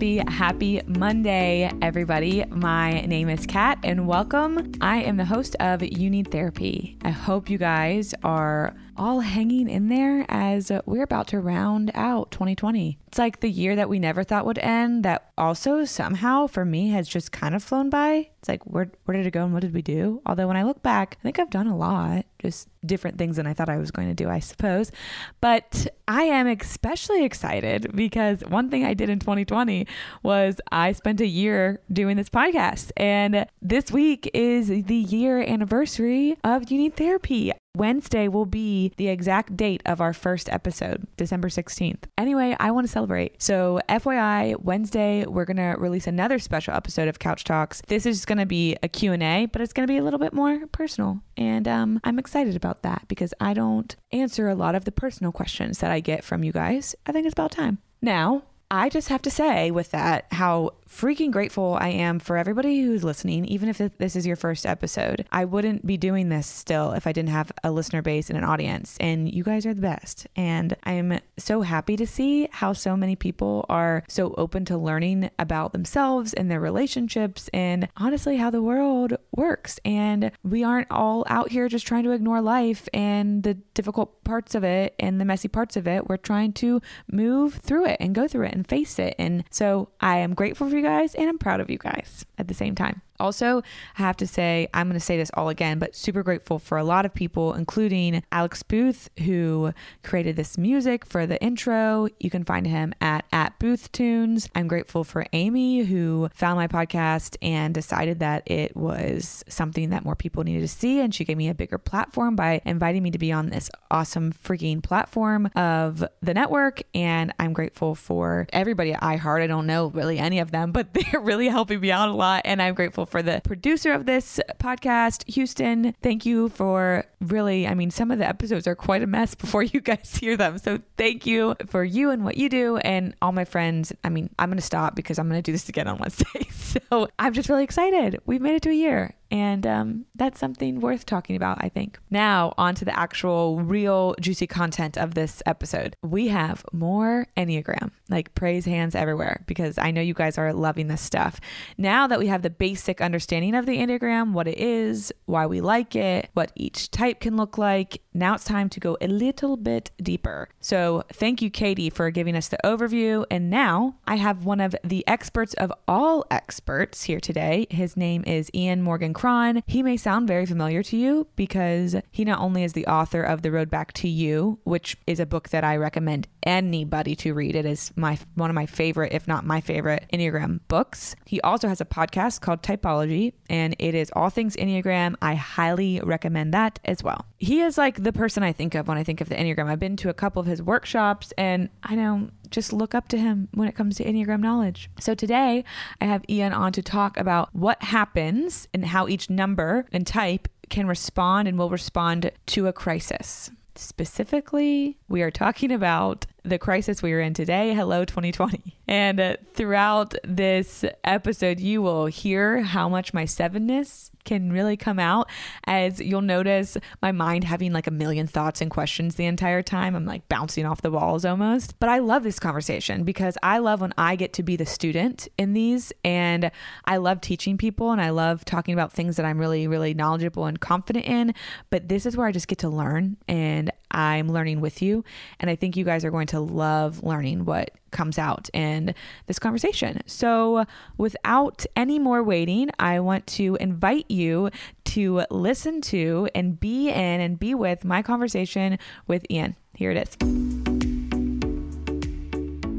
Happy, happy Monday, everybody. My name is Kat, and welcome. I am the host of You Need Therapy. I hope you guys are all hanging in there as we're about to round out 2020. It's like the year that we never thought would end, that also somehow for me has just kind of flown by. It's like, where, where did it go and what did we do? Although when I look back, I think I've done a lot, just different things than I thought I was going to do, I suppose. But I am especially excited because one thing I did in 2020 was I spent a year doing this podcast. And this week is the year anniversary of Need Therapy. Wednesday will be the exact date of our first episode, December 16th. Anyway, I want to celebrate. So, FYI, Wednesday we're going to release another special episode of Couch Talks. This is going to be a Q&A, but it's going to be a little bit more personal. And um, I'm excited about that because I don't answer a lot of the personal questions that I get from you guys. I think it's about time. Now, I just have to say with that how freaking grateful I am for everybody who's listening, even if this is your first episode. I wouldn't be doing this still if I didn't have a listener base and an audience, and you guys are the best. And I'm so happy to see how so many people are so open to learning about themselves and their relationships and honestly how the world works. And we aren't all out here just trying to ignore life and the difficult parts of it and the messy parts of it. We're trying to move through it and go through it and face it. And so I am grateful for you guys and I'm proud of you guys at the same time. Also, I have to say, I'm going to say this all again, but super grateful for a lot of people, including Alex Booth, who created this music for the intro. You can find him at, at Booth Tunes. I'm grateful for Amy, who found my podcast and decided that it was something that more people needed to see. And she gave me a bigger platform by inviting me to be on this awesome freaking platform of the network. And I'm grateful for everybody at iHeart. I don't know really any of them, but they're really helping me out a lot. And I'm grateful for the producer of this podcast, Houston. Thank you for really, I mean, some of the episodes are quite a mess before you guys hear them. So thank you for you and what you do and all my friends. I mean, I'm going to stop because I'm going to do this again on Wednesday. So I'm just really excited. We've made it to a year and um, that's something worth talking about, I think. Now, on to the actual, real, juicy content of this episode. We have more Enneagram, like praise hands everywhere, because I know you guys are loving this stuff. Now that we have the basic understanding of the Enneagram, what it is, why we like it, what each type can look like, now it's time to go a little bit deeper. So, thank you, Katie, for giving us the overview. And now I have one of the experts of all experts here today. His name is Ian Morgan Cron. He may sound very familiar to you because he not only is the author of The Road Back to You, which is a book that I recommend anybody to read. It is my one of my favorite, if not my favorite, Enneagram books. He also has a podcast called Typology, and it is all things Enneagram. I highly recommend that as well. He is like the person I think of when I think of the Enneagram. I've been to a couple of his workshops, and I know just look up to him when it comes to Enneagram knowledge. So today I have Ian on to talk about what happens and how each number and type can respond and will respond to a crisis. Specifically, we are talking about the crisis we are in today. Hello, 2020. And uh, throughout this episode, you will hear how much my sevenness can really come out as you'll notice my mind having like a million thoughts and questions the entire time. I'm like bouncing off the walls almost. But I love this conversation because I love when I get to be the student in these and I love teaching people and I love talking about things that I'm really, really knowledgeable and confident in. But this is where I just get to learn and I'm learning with you. And I think you guys are going to love learning what comes out in this conversation. So, without any more waiting, I want to invite you to listen to and be in and be with my conversation with Ian. Here it is.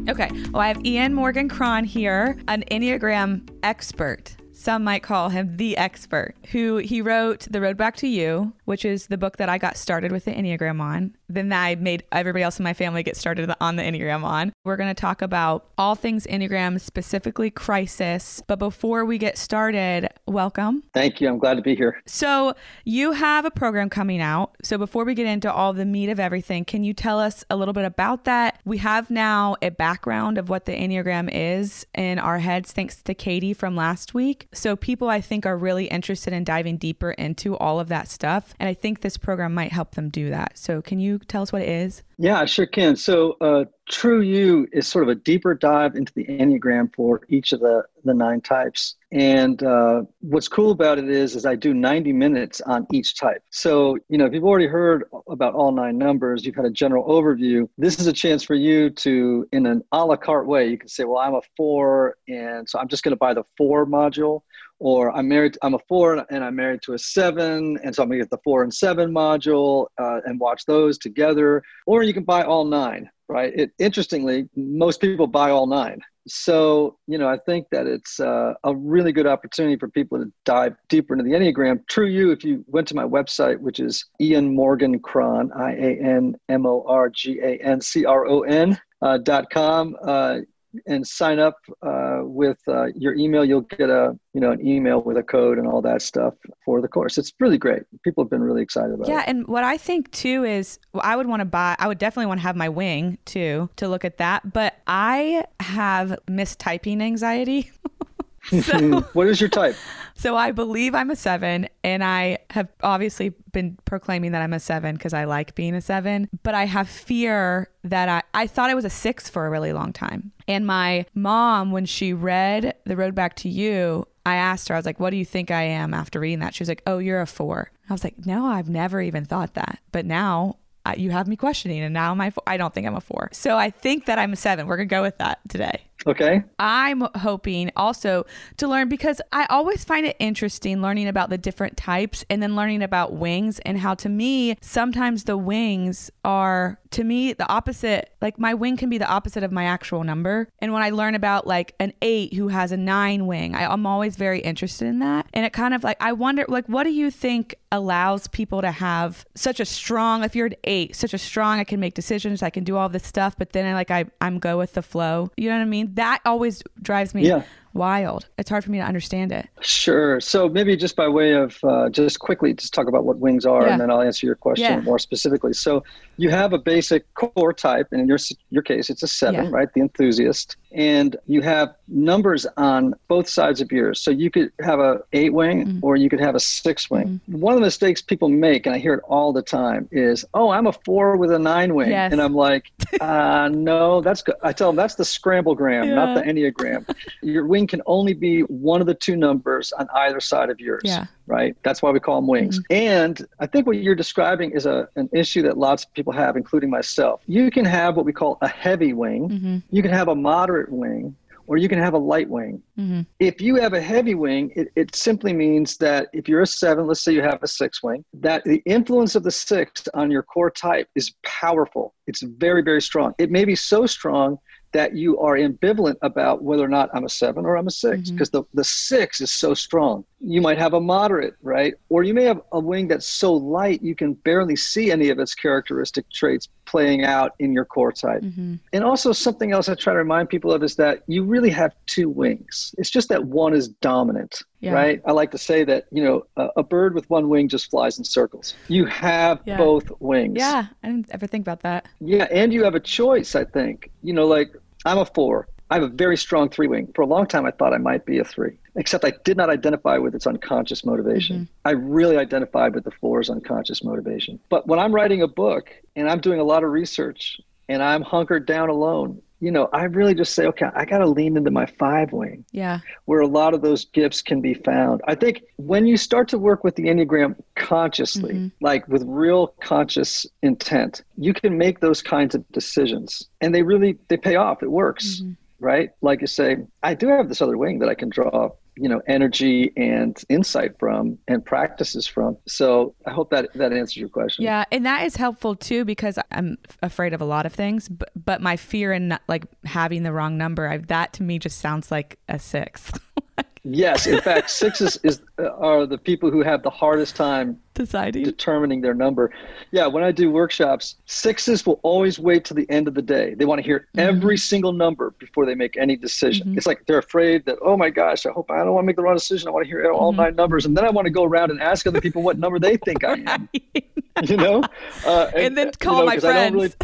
Okay, well, I have Ian Morgan Cron here, an Enneagram expert some might call him the expert, who he wrote The Road Back to You, which is the book that I got started with the Enneagram on. Then I made everybody else in my family get started on the Enneagram on. We're going to talk about all things Enneagram, specifically crisis. But before we get started, welcome. Thank you. I'm glad to be here. So, you have a program coming out. So, before we get into all the meat of everything, can you tell us a little bit about that? We have now a background of what the Enneagram is in our heads, thanks to Katie from last week. So people I think are really interested in diving deeper into all of that stuff. And I think this program might help them do that. So can you tell us what it is? Yeah, I sure can. So uh, True You is sort of a deeper dive into the Enneagram for each of the, the nine types. And uh, what's cool about it is, is I do 90 minutes on each type. So, you know, if you've already heard about all nine numbers, you've had a general overview. This is a chance for you to, in an a la carte way, you can say, well, I'm a four, and so I'm just going to buy the four module or I'm married, I'm a four and I'm married to a seven. And so I'm gonna get the four and seven module uh, and watch those together. Or you can buy all nine, right? It, interestingly, most people buy all nine. So, you know, I think that it's uh, a really good opportunity for people to dive deeper into the Enneagram. True You, if you went to my website, which is Ian Morgan Cron, I A N M O R G A N C R O N uh, dot com, uh, and sign up uh, with uh, your email you'll get a you know an email with a code and all that stuff for the course. It's really great. People have been really excited about yeah, it. yeah and what i think too is well, i would want to buy i would definitely want to have my wing too to look at that but i have mistyping anxiety so, mm-hmm. what is your type? So I believe I'm a seven, and I have obviously been proclaiming that I'm a seven because I like being a seven. But I have fear that I I thought I was a six for a really long time. And my mom, when she read The Road Back to You, I asked her, I was like, "What do you think I am?" After reading that, she was like, "Oh, you're a four. I was like, "No, I've never even thought that." But now you have me questioning, and now my I don't think I'm a four. So I think that I'm a seven. We're gonna go with that today. Okay. I'm hoping also to learn because I always find it interesting learning about the different types and then learning about wings and how to me sometimes the wings are to me the opposite like my wing can be the opposite of my actual number. And when I learn about like an 8 who has a 9 wing I, I'm always very interested in that. And it kind of like I wonder like what do you think allows people to have such a strong if you're an 8 such a strong I can make decisions I can do all this stuff but then I like I I'm go with the flow. You know what I mean that always drives me yeah. Wild. It's hard for me to understand it. Sure. So maybe just by way of uh, just quickly just talk about what wings are, yeah. and then I'll answer your question yeah. more specifically. So you have a basic core type, and in your your case, it's a seven, right? The enthusiast and you have numbers on both sides of yours. So you could have a eight wing mm-hmm. or you could have a six wing. Mm-hmm. One of the mistakes people make, and I hear it all the time, is, "Oh, I'm a four with a nine wing," yes. and I'm like, uh, "No, that's good." I tell them that's the scramblegram, yeah. not the enneagram. Your wing can only be one of the two numbers on either side of yours. Yeah right? That's why we call them wings. Mm-hmm. And I think what you're describing is a, an issue that lots of people have, including myself. You can have what we call a heavy wing, mm-hmm. you can have a moderate wing, or you can have a light wing. Mm-hmm. If you have a heavy wing, it, it simply means that if you're a seven, let's say you have a six wing, that the influence of the six on your core type is powerful. It's very, very strong. It may be so strong that you are ambivalent about whether or not I'm a seven or I'm a 6 because mm-hmm. the, the six is so strong. you might have a moderate, right? Or you may have a wing that's so light you can barely see any of its characteristic traits playing out in your core type. Mm-hmm. And also, something else I try to remind people of is that you really have two wings. It's just that one is dominant, yeah. right? I like to say that, you know, a, a, bird with one wing just flies in circles. You have yeah. both wings. Yeah, I didn't ever think about that. Yeah, and you have a choice, I think. You know, like I'm a four. I have a very strong three wing. For a long time, I thought I might be a three, except I did not identify with its unconscious motivation. Mm-hmm. I really identified with the four's unconscious motivation. But when I'm writing a book and I'm doing a lot of research and I'm hunkered down alone, you know, I really just say, okay, I got to lean into my five wing. Yeah. Where a lot of those gifts can be found. I think when you start to work with the Enneagram consciously, mm-hmm. like with real conscious intent, you can make those kinds of decisions and they really they pay off. It works. Mm-hmm right? Like you say, I do have this other wing that I can draw, you know, energy and insight from and practices from. So I hope that that answers your question. Yeah, and that is helpful too because I'm afraid of a lot of things, but, but my fear in like having the wrong number, I, that to me just sounds like a six. Yes, in fact, sixes is are the people who have the hardest time deciding determining their number. Yeah, when I do workshops, sixes will always wait to the end of the day. They want to hear mm-hmm. every single number before they make any decision. Mm-hmm. It's like they're afraid that oh my gosh, I hope I don't want to make the wrong decision. I want to hear all mm-hmm. nine numbers, and then I want to go around and ask other people what number they think I am. you know, uh, and, and, then call you know, my friends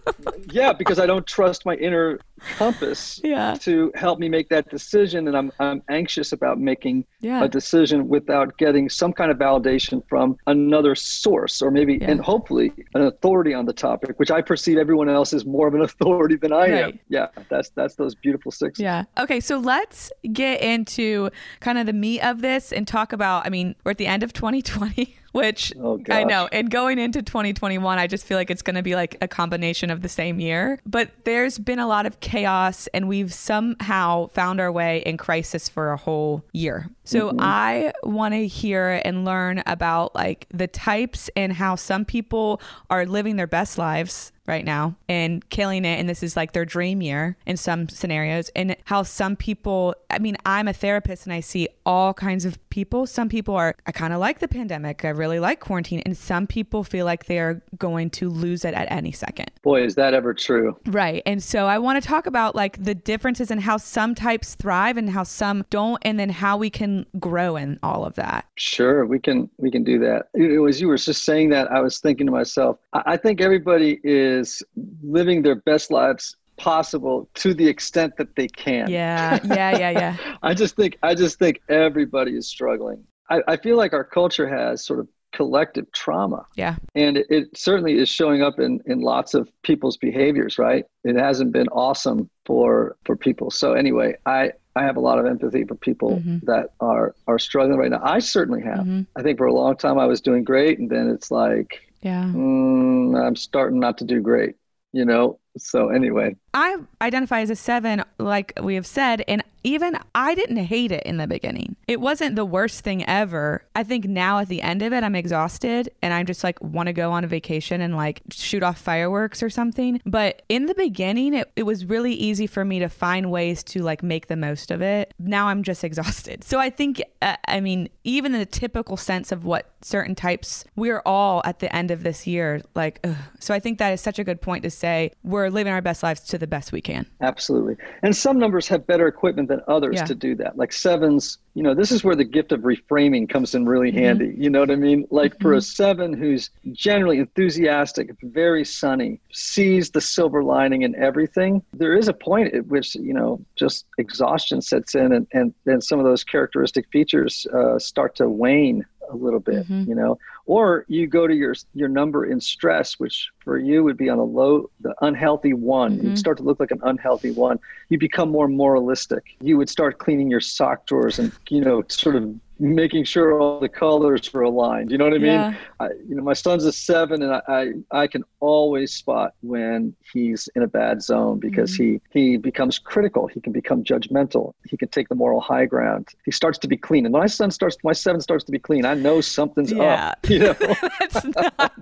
yeah, because I don't trust my inner compass yeah. to help me make that decision, and I'm I'm anxious about making yeah. a decision without getting some kind of validation from another source, or maybe yeah. and hopefully an authority on the topic, which I perceive everyone else is more of an authority than I right. am. Yeah, that's that's those beautiful six. Yeah. Okay, so let's get into kind of the meat of this and talk about. I mean, we're at the end of 2020 which oh, I know. And going into 2021, I just feel like it's going to be like a combination of the same year. But there's been a lot of chaos, and we've somehow found our way in crisis for a whole year. So mm-hmm. I want to hear and learn about like the types and how some people are living their best lives right now and killing it and this is like their dream year in some scenarios and how some people I mean I'm a therapist and I see all kinds of people. Some people are I kind of like the pandemic I really like quarantine and some people feel like they're going to lose it at any second. Boy is that ever true. Right and so I want to talk about like the differences and how some types thrive and how some don't and then how we can grow in all of that sure we can we can do that as you were just saying that I was thinking to myself I think everybody is is living their best lives possible to the extent that they can. Yeah, yeah, yeah, yeah. I just think I just think everybody is struggling. I, I feel like our culture has sort of collective trauma. Yeah. And it, it, certainly is showing up in, in lots of people's behaviors, right? It hasn't been awesome for for people. So anyway, I I have a lot of empathy for people mm-hmm. that are are struggling right now. I certainly have. Mm-hmm. I think for a long time I was doing great and then it's like yeah. Mm, I'm starting not to do great, you know? So, anyway. I identify as a seven, like we have said, and even I didn't hate it in the beginning. It wasn't the worst thing ever. I think now at the end of it, I'm exhausted and I'm just like want to go on a vacation and like shoot off fireworks or something. But in the beginning, it, it was really easy for me to find ways to like make the most of it. Now I'm just exhausted. So I think, uh, I mean, even in the typical sense of what certain types, we're all at the end of this year, like, ugh. so I think that is such a good point to say we're living our best lives to the best we can. Absolutely. And some numbers have better equipment than others yeah. to do that. Like sevens, you know, this is where the gift of reframing comes in really mm-hmm. handy. You know what I mean? Like mm-hmm. for a mm-hmm. seven who's generally enthusiastic, very sunny, sees the silver lining in everything, there is a point at which, you know, just exhaustion sets in and, and then some of those characteristic features uh, start to wane a little bit, mm-hmm. you know, or you go to your your number in stress, which for you would be on a low, the unhealthy one. Mm-hmm. You'd start to look like an unhealthy one. You become more moralistic. You would start cleaning your sock drawers and you know sort of making sure all the colors are aligned. You know what I mean? Yeah. I, you know, my son's a seven, and I, I, I can always spot when he's in a bad zone because mm-hmm. he he becomes critical. He can become judgmental. He can take the moral high ground. He starts to be clean, and when my son starts, my seven starts to be clean. I know something's yeah. up. You know, that's not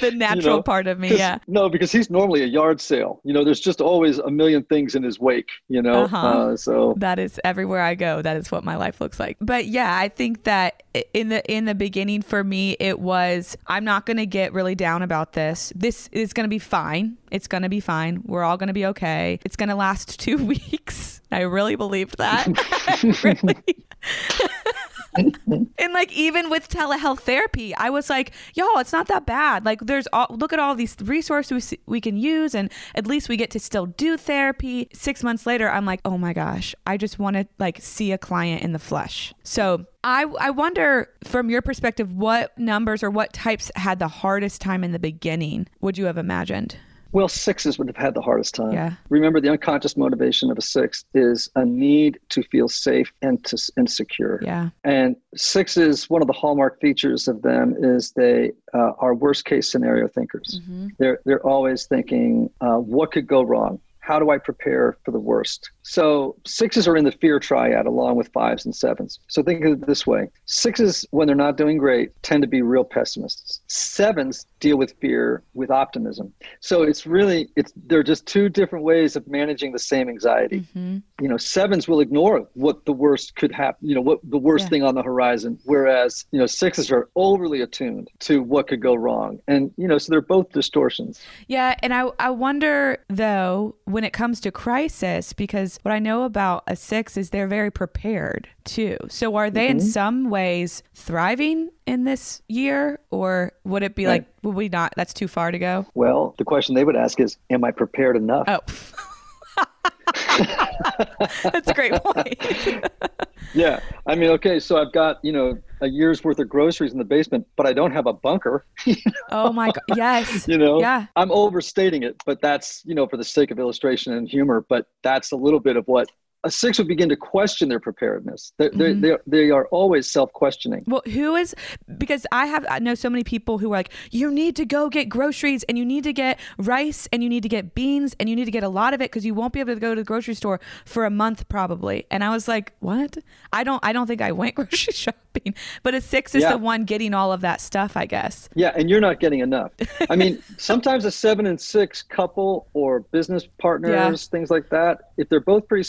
the natural you know? part of me. Yeah. No, because he's normally a yard sale. You know, there's just always a million things in his wake. You know, uh-huh. uh, so that is everywhere I go. That is what my life looks like. But yeah, I I think that in the in the beginning for me it was I'm not going to get really down about this. This is going to be fine. It's going to be fine. We're all going to be okay. It's going to last 2 weeks. I really believed that. really. and like even with telehealth therapy, I was like, "Y'all, it's not that bad. Like, there's all look at all these resources we can use, and at least we get to still do therapy." Six months later, I'm like, "Oh my gosh, I just want to like see a client in the flesh." So I I wonder from your perspective, what numbers or what types had the hardest time in the beginning? Would you have imagined? Well, sixes would have had the hardest time. Yeah. Remember, the unconscious motivation of a six is a need to feel safe and to and secure. Yeah. And sixes, one of the hallmark features of them is they uh, are worst case scenario thinkers. Mm-hmm. They're they're always thinking, uh, what could go wrong? How do I prepare for the worst? So sixes are in the fear triad along with fives and sevens. So think of it this way sixes, when they're not doing great, tend to be real pessimists. Sevens deal with fear with optimism. So it's really it's they're just two different ways of managing the same anxiety. Mm-hmm. You know, sevens will ignore what the worst could happen, you know, what the worst Yeah. thing on the horizon, whereas, you know, sixes are overly attuned to what could go wrong. And, you know, so they're both distortions. Yeah, and I I wonder though when it comes to crisis because what I know about a 6 is they're very prepared too. So are they in mm-hmm. some ways thriving in this year or would it be Right. like would we not that's too far to go? Well, the question they would ask is, am I prepared enough? Oh. That's a great point. Yeah. I mean, okay, so I've got, you know, a year's worth of groceries in the basement, but I don't have a bunker. oh my god. Yes. you know Yeah. i'm overstating it but that's you know for the sake of illustration and humor but that's a little bit of what a six would begin to question their preparedness they they Mhm. they are always self-questioning Well, who is because I have I know so many people who are like, you need to go get groceries and you need to get rice and you need to get beans and you need to get a lot of it because you won't be able to go to the grocery store for a month probably. And I was like, what? I don't I don't think I went grocery shopping. But a six is Yeah. the one getting all of that stuff, I guess. yeah and you're not getting enough i mean sometimes a seven and six couple or business partners things like that if they're both pretty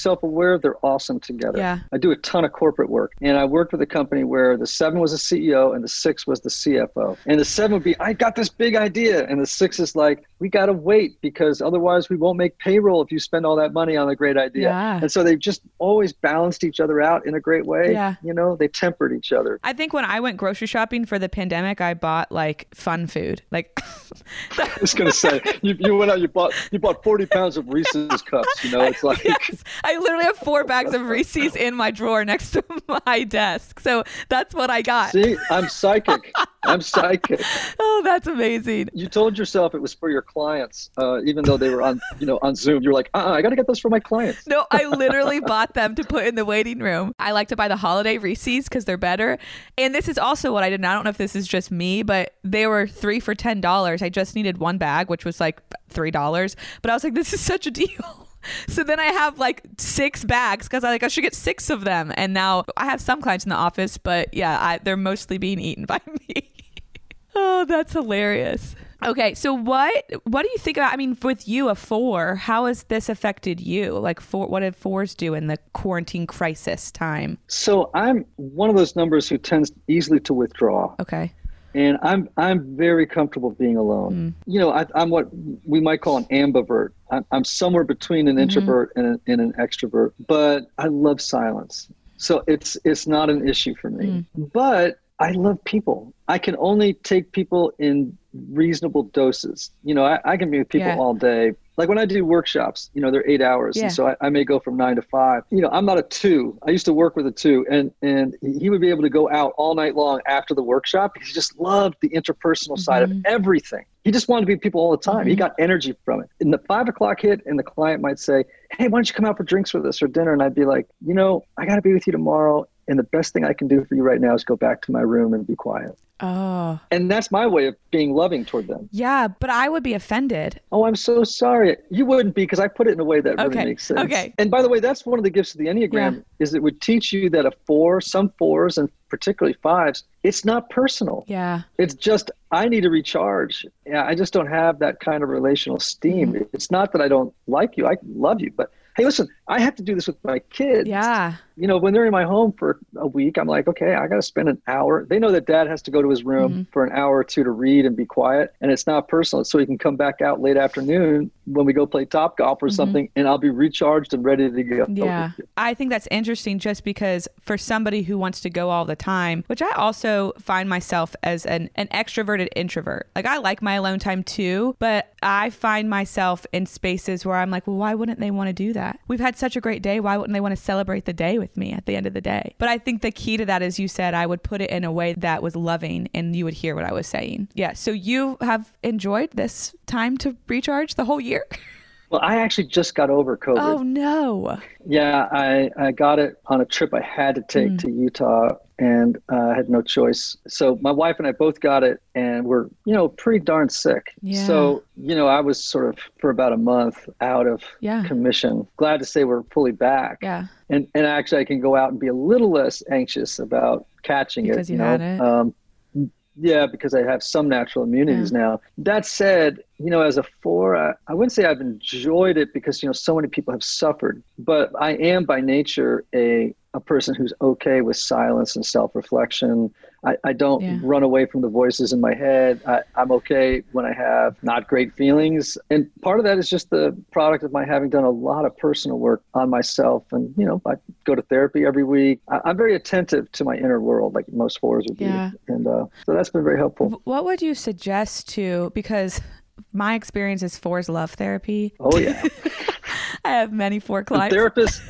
they're awesome together Yeah. i do a ton of corporate work and i worked with a company where the seven was a ceo and the six was the cfo and the seven would be i got this big idea and the six is like we got to wait because otherwise we won't make payroll if you spend all that money on a great idea Yeah. and so they just always balanced each other out in a great way Yeah. you know they tempered each other I think when I went grocery shopping for the pandemic, I bought like fun food. Like I was gonna say you, you went out you bought you bought forty pounds of Reese's cups. You know, it's like yes, I literally have four bags of Reese's in my drawer next to my desk. So that's what I got. see, I'm psychic. I'm psychic. Oh, that's amazing. You told yourself it was for your clients, uh, even though they were on you know on Zoom. You're like, uh, I got to get those for my clients. No, I literally bought them to put in the waiting room. I like to buy the holiday Reese's because they're better. And this is also what I did. And I don't know if this is just me, but they were three for ten dollars. I just needed one bag, which was like three dollars. But I was like, this is such a deal. So then I have like six bags because I like I should get six of them. And now I have some clients in the office, but yeah, I, they're mostly being eaten by me. oh, that's hilarious. Okay, so what what do you think about? I mean, with you a four, how has this affected you? Like, four, what did fours do in the quarantine crisis time? So I'm one of those numbers who tends easily to withdraw, Okay, and I'm I'm very comfortable being alone. Mm. You know, I, I'm what we might call an ambivert. I'm, I'm somewhere between an mm-hmm. introvert and, a, and an extrovert, but I love silence. So it's it's not an issue for me. Mm. But I love people. I can only take people in reasonable doses. You know, I, I can be with people Yeah. all day. Like when I do workshops, you know, they're eight hours. Yeah. And so I, I may go from nine to five. You know, I'm not a two. I used to work with a two and, and he would be able to go out all night long after the workshop. He just loved the interpersonal side of mm-hmm. everything. He just wanted to be with people all the time. He mm-hmm. got energy from it. And the five o'clock hit and the client might say, Hey, why don't you come out for drinks with us or dinner? And I'd be like, you know, I got to be with you tomorrow. And the best thing I can do for you right now is go back to my room and be quiet. oh And that's my way of being loving toward them. yeah, but I would be offended. Oh, I'm so sorry. You wouldn't be because I put it in a way that really makes sense. okay. And by the way, that's one of the gifts of the Enneagram Yeah. is it would teach you that a four, some fours, and particularly fives, it's not personal. Yeah, It's just I need to recharge. Yeah, I just don't have that kind of relational steam. Mm-hmm. It's not that I don't like you. I love you, but hey, listen, I have to do this with my kids. Yeah. You know, when they're in my home for a week, I'm like, okay, I got to spend an hour. They know that dad has to go to his room Mm-hmm. for an hour or two to read and be quiet. And it's not personal. So he can come back out late afternoon when we go play Topgolf or something and I'll be recharged and ready to go. Mm-hmm. Yeah. I think that's interesting just because for somebody who wants to go all the time, which I also find myself as an, an extroverted introvert. Like I like my alone time too, but I find myself in spaces where I'm like, well, why wouldn't they want to do that? We've had such a great day. Why wouldn't they want to celebrate the day with me at the end of the day? But I think the key to that, as you said, I would put it in a way that was loving and you would hear what I was saying. Yeah. So you have enjoyed this time to recharge the whole year? Well, I actually just got over COVID. Oh, no. Yeah, I, I got it on a trip I had to take Mm. to Utah and uh, I had no choice. So my wife and I both got it and we're, you know, pretty darn sick. Yeah. So, you know, I was sort of for about a month out of Yeah. commission. Glad to say we're fully back. Yeah. And, and actually I can go out and be a little less anxious about catching Because it. you know? had it. Um, yeah, because I have some natural immunities mm. now. That said, you know, as a four, I, I wouldn't say I've enjoyed it because, you know, so many people have suffered, but I am by nature a, a person who's okay with silence and self reflection. I, I don't Yeah. run away from the voices in my head. I, I'm okay when I have not great feelings. And part of that is just the product of my having done a lot of personal work on myself. And, you know, I go to therapy every week. I, I'm very attentive to my inner world, like most fours would be. Yeah. And uh, so that's been very helpful. What would you suggest to because my experience is fours love therapy. Oh, yeah. I have many four And clients. therapists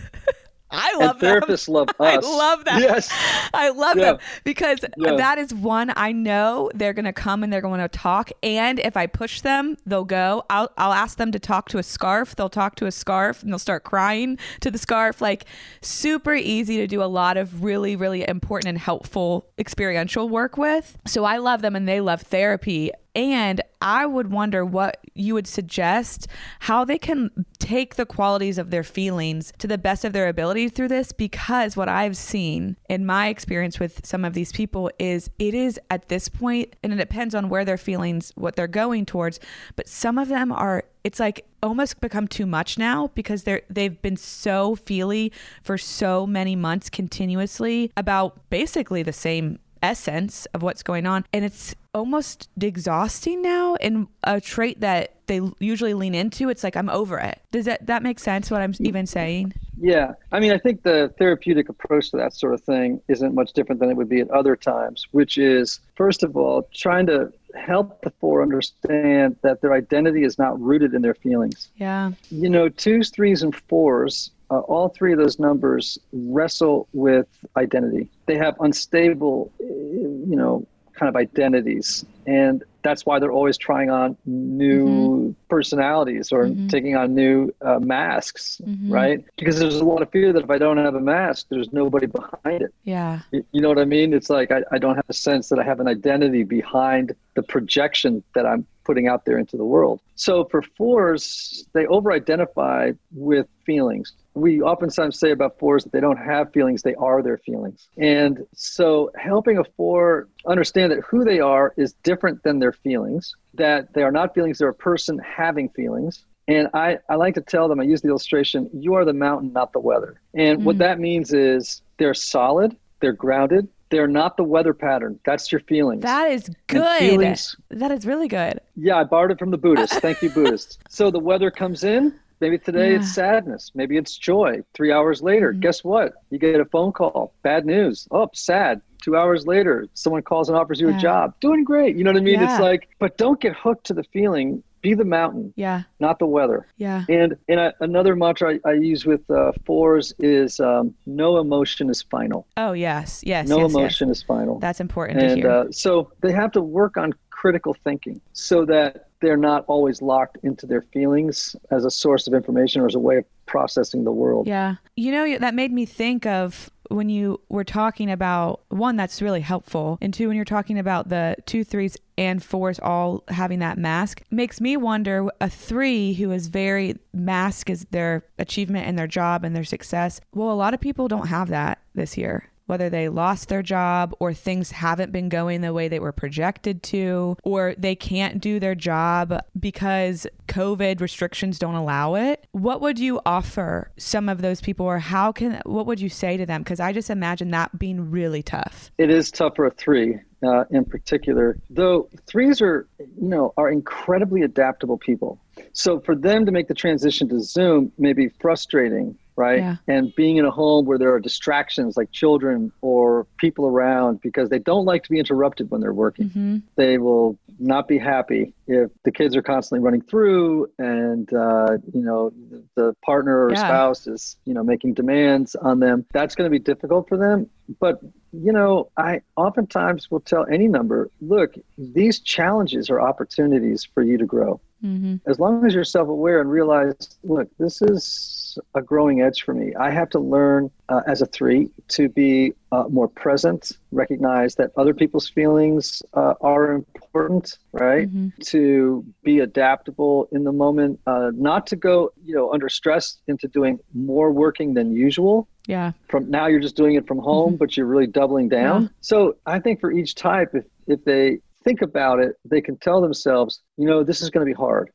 I and love them. therapists love us. I love that. Yes. I love Yeah. them because Yeah. that is one I know they're going to come and they're going to talk. And if I push them, they'll go. I'll, I'll ask them to talk to a scarf. They'll talk to a scarf and they'll start crying to the scarf. Like super easy to do a lot of really, really important and helpful experiential work with. So I love them and they love therapy. And I would wonder what you would suggest how they can take the qualities of their feelings to the best of their ability through this because what I've seen in my experience with some of these people is it is at this point and it depends on where their feelings what they're going towards but some of them are it's like almost become too much now because they're they've been so feely for so many months continuously about basically the same essence of what's going on. And it's almost exhausting now and a trait that they usually lean into it's like i'm over it does that that make sense what i'm even saying Yeah. I mean, I think the therapeutic approach to that sort of thing isn't much different than it would be at other times, which is, first of all, trying to help the four understand that their identity is not rooted in their feelings. yeah You know, twos, threes, and fours, uh, all three of those numbers wrestle with identity. They have unstable, uh, you know, kind of identities. And that's why they're always trying on new mm-hmm. personalities or mm-hmm. taking on new uh, masks, mm-hmm. right? Because there's a lot of fear that if I don't have a mask, there's nobody behind it. yeah Y- You know what I mean? It's like I, I don't have a sense that I have an identity behind the projection that I'm putting out there into the world. So for fours, they over identify with feelings. We oftentimes say about fours that they don't have feelings, they are their feelings. And so helping a four understand that who they are is different than their feelings, that they are not feelings, they're a person having feelings. And I, I like to tell them, I use the illustration, you are the mountain, not the weather. And what mm. that means is they're solid, they're grounded, they're not the weather pattern. That's your feelings. that is good feelings- that is really good yeah, I borrowed it from the Buddhists. Thank you, Buddhists. So the weather comes in. Maybe today it's sadness. Maybe it's joy. Three hours later, Mm-hmm. guess what? You get a phone call. Bad news. Oh, sad. Two hours later, someone calls and offers you Yeah. a job. Doing great. You know what I mean? Yeah. It's like, but don't get hooked to the feeling. Be the mountain, yeah not the weather. yeah And and I, another mantra I, I use with uh, fours is um, no emotion is final. oh yes yes No yes, yes. emotion is final that's important to and hear uh, so they have to work on critical thinking so that they're not always locked into their feelings as a source of information or as a way of processing the world. Yeah. You know, that made me think of when you were talking about one, that's really helpful. And two, when you're talking about the two, threes, and fours all having that mask, makes me wonder a three who is very mask is their achievement and their job and their success. Well, a lot of people don't have that this year. Whether they lost their job or things haven't been going the way they were projected to, or they can't do their job because COVID restrictions don't allow it. What would you offer some of those people, or how can, what would you say to them? Because I just imagine that being really tough. It is tough for a three uh, in particular, though threes are, you know, are incredibly adaptable people. So for them to make the transition to Zoom may be frustrating, right? Yeah. And being in a home where there are distractions like children or people around because they don't like to be interrupted when they're working. Mm-hmm. They will not be happy if the kids are constantly running through and uh, you know the partner or Yeah. spouse is you know making demands on them. That's going to be difficult for them. But you know, I oftentimes will tell any number, look, these challenges are opportunities for you to grow Mm-hmm. as long as you're self-aware and realize look this is a growing edge for me i have to learn uh, as a three to be uh, more present recognize that other people's feelings uh, are important right Mm-hmm. to be adaptable in the moment uh, not to go you know under stress into doing more working than usual Yeah. from now you're just doing it from home but you're really doubling down Yeah. so i think for each type if if they think about it they can tell themselves you know this is going to be hard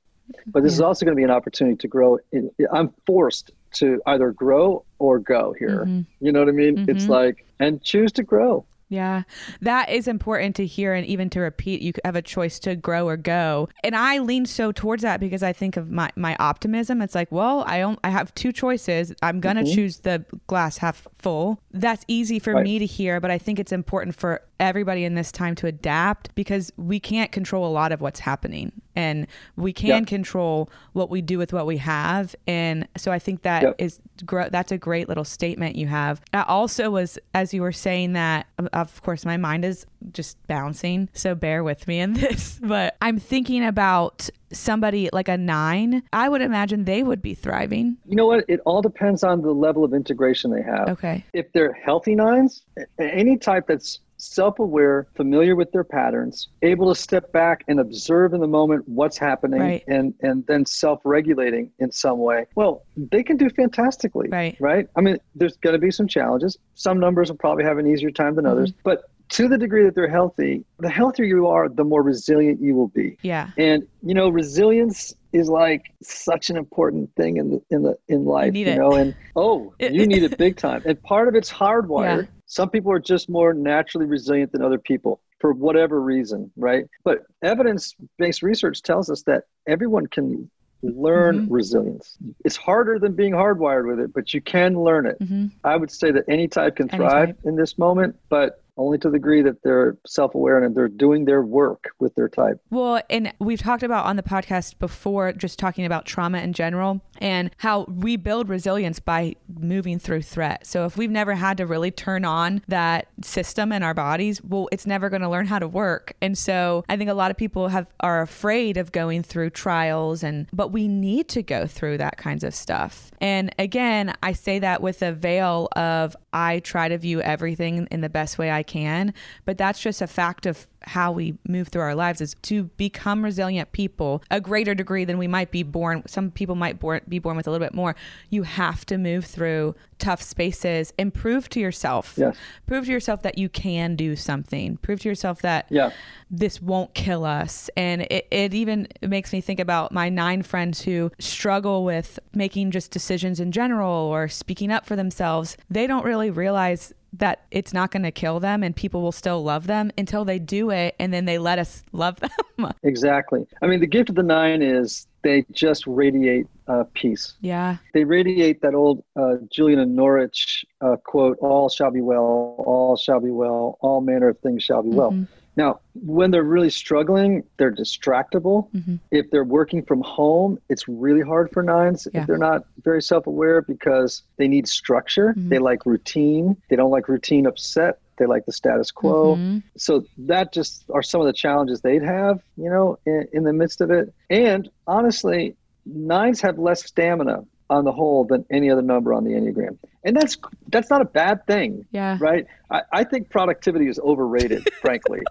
but this is also going to be an opportunity to grow in, i'm forced to either grow or go here Mhm. you know what i mean it's Mhm. like and choose to grow Yeah, that is important to hear and even to repeat. You have a choice to grow or go. And I lean so towards that because I think of my, my optimism. It's like, well, I don't, I have two choices. I'm going to mm-hmm. choose the glass half full. That's easy for Right. me to hear, but I think it's important for everybody in this time to adapt because we can't control a lot of what's happening and we can control what we do with what we have. And so I think that Yep. is gro- that's a great little statement you have. I also was as you were saying that of course my mind is just bouncing, so bear with me in this, but I'm thinking about somebody like a 9. I would imagine they would be thriving. you know what it all depends on the level of integration they have Okay. if they're healthy nines, any type that's self aware, familiar with their patterns, able to step back and observe in the moment what's happening Right. and, and then self regulating in some way, well, they can do fantastically. Right. Right. I mean, there's going to be some challenges. Some numbers will probably have an easier time than others, Mm-hmm. but to the degree that they're healthy, the healthier you are, the more resilient you will be. Yeah. And you know, resilience is like such an important thing in the in the in life. you it. know, and oh, It- you need it big time. And part of it's hardwired. Yeah. Some people are just more naturally resilient than other people for whatever reason, right? But evidence-based research tells us that everyone can learn Mm-hmm. resilience. It's harder than being hardwired with it, but you can learn it. Mhm. I would say that any type can thrive type. in this moment, but only to the degree that they're self-aware and they're doing their work with their type. Well, and we've talked about on the podcast before, just talking about trauma in general and how we build resilience by moving through threat. So if we've never had to really turn on that system in our bodies, well, it's never going to learn how to work. And so I think a lot of people have are afraid of going through trials and but we need to go through that kinds of stuff. And again, I say that with a veil of I try to view everything in the best way I can, but that's just a fact of how we move through our lives is to become resilient people a greater degree than we might be born some people might born, be born with a little bit more you have to move through tough spaces and prove to yourself Yes. prove to yourself that you can do something prove to yourself that Yeah. this won't kill us. And it, it even makes me think about my nine friends who struggle with making just decisions in general or speaking up for themselves. They don't really realize that it's not going to kill them and people will still love them until they do it and then they let us love them. Exactly. I mean, the gift of the nine is they just radiate uh, peace. yeah. They radiate that old uh, Julian of Norwich uh, quote, all shall be well, all shall be well, all manner of things shall be well. Now, when they're really struggling, they're distractible. Mm-hmm. If they're working from home, it's really hard for nines Yeah. if they're not very self aware because they need structure. Mm-hmm. They like routine. They don't like routine upset. They like the status quo. Mm-hmm. So that just are some of the challenges they'd have, you know, in, in the midst of it. And honestly, nines have less stamina on the whole than any other number on the Enneagram. And that's that's not a bad thing Yeah. right? I, I think productivity is overrated, frankly.